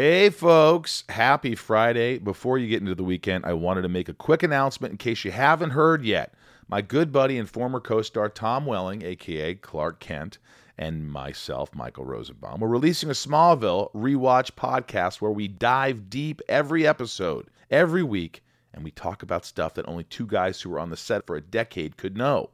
Hey, folks, happy Friday. Before you get into the weekend, I wanted to make a quick announcement in case you haven't heard yet. My good buddy and former co star Tom Welling, aka Clark Kent, and myself, Michael Rosenbaum, we're releasing a Smallville rewatch podcast where we dive deep every episode, every week, and we talk about stuff that only two guys who were on the set for a decade could know.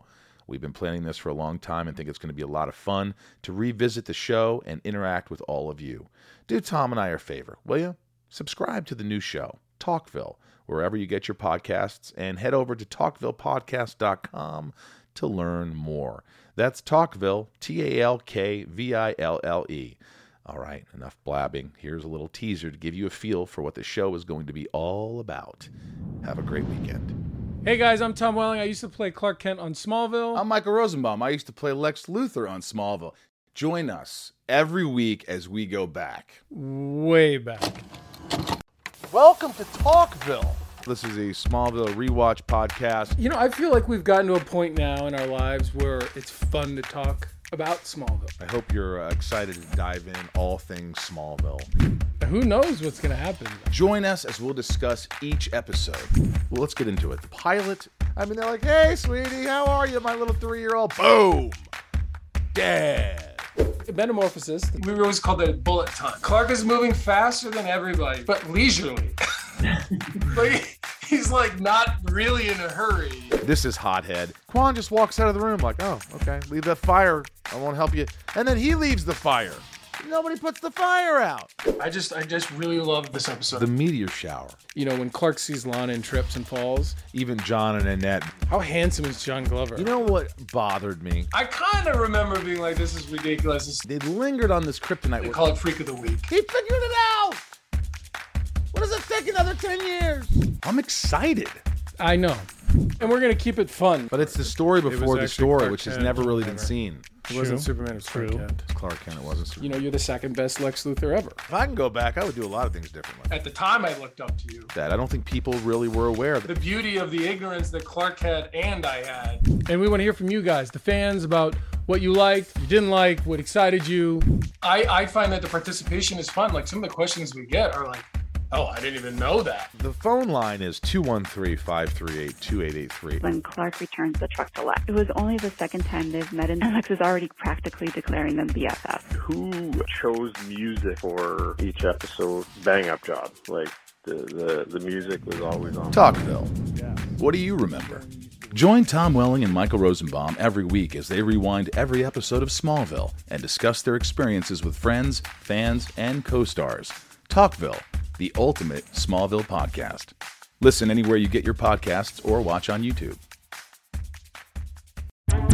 We've been planning this for a long time and think it's going to be a lot of fun to revisit the show and interact with all of you. Do Tom and I a favor, will you? Subscribe to the new show, Talkville, wherever you get your podcasts, and head over to talkvillepodcast.com to learn more. That's Talkville, T A L K V I L L E. All right, enough blabbing. Here's a little teaser to give you a feel for what the show is going to be all about. Have a great weekend. Hey guys, I'm Tom Welling. I used to play Clark Kent on Smallville. I'm Michael Rosenbaum. I used to play Lex Luthor on Smallville. Join us every week as we go back. way back. Welcome to Talkville. This is a Smallville rewatch podcast. You know, I feel like we've gotten to a point now in our lives where it's fun to talk about Smallville. I hope you're uh, excited to dive in all things Smallville. Who knows what's going to happen? Join us as we'll discuss each episode. Well, let's get into it. The pilot, I mean, they're like, hey, sweetie, how are you, my little three year old? Boom! Dead. Metamorphosis. we always called it bullet time. Clark is moving faster than everybody, but leisurely. like he's like not really in a hurry. This is Hothead. Quan just walks out of the room like, oh, okay, leave that fire. I won't help you. And then he leaves the fire. Nobody puts the fire out. I just I just really love this episode. The meteor shower. You know, when Clark sees Lana and trips and falls, Even John and Annette. how handsome is John Glover? You know what bothered me? I kind of remember being like, this is ridiculous. This- They lingered on this kryptonite. They call it Freak of the Week. He figured it out. What does it take another 10 years? I'm excited. I know. And we're going to keep it fun. But it's the story before the actually story, Clark which has Kent. never really been Whatever. seen. it wasn't Superman, it was Clark Kent. Clark Kent, it wasn't. You know, you're the second best Lex Luthor ever. if I can go back, I would do a lot of things differently. At the time, I looked up to you. That I don't think people really were aware of The it. beauty of the ignorance that Clark had and I had. And we want to hear from you guys, the fans, about what you liked, you didn't like, what excited you. I, I find that the participation is fun. Like some of the questions we get are like, oh, I didn't even know that. The phone line is 213 538 2883. when Clark returns the truck to Lex. It was only the second time they've met, and Lex is already practically declaring them BFF. who chose music for each episode bang up job like the, the the music was always on Talkville. What do you remember? Join Tom Welling and Michael Rosenbaum every week as they rewind every episode of Smallville and discuss their experiences with friends, fans, and co stars. Talkville, the ultimate Smallville podcast. Listen anywhere you get your podcasts or watch on YouTube.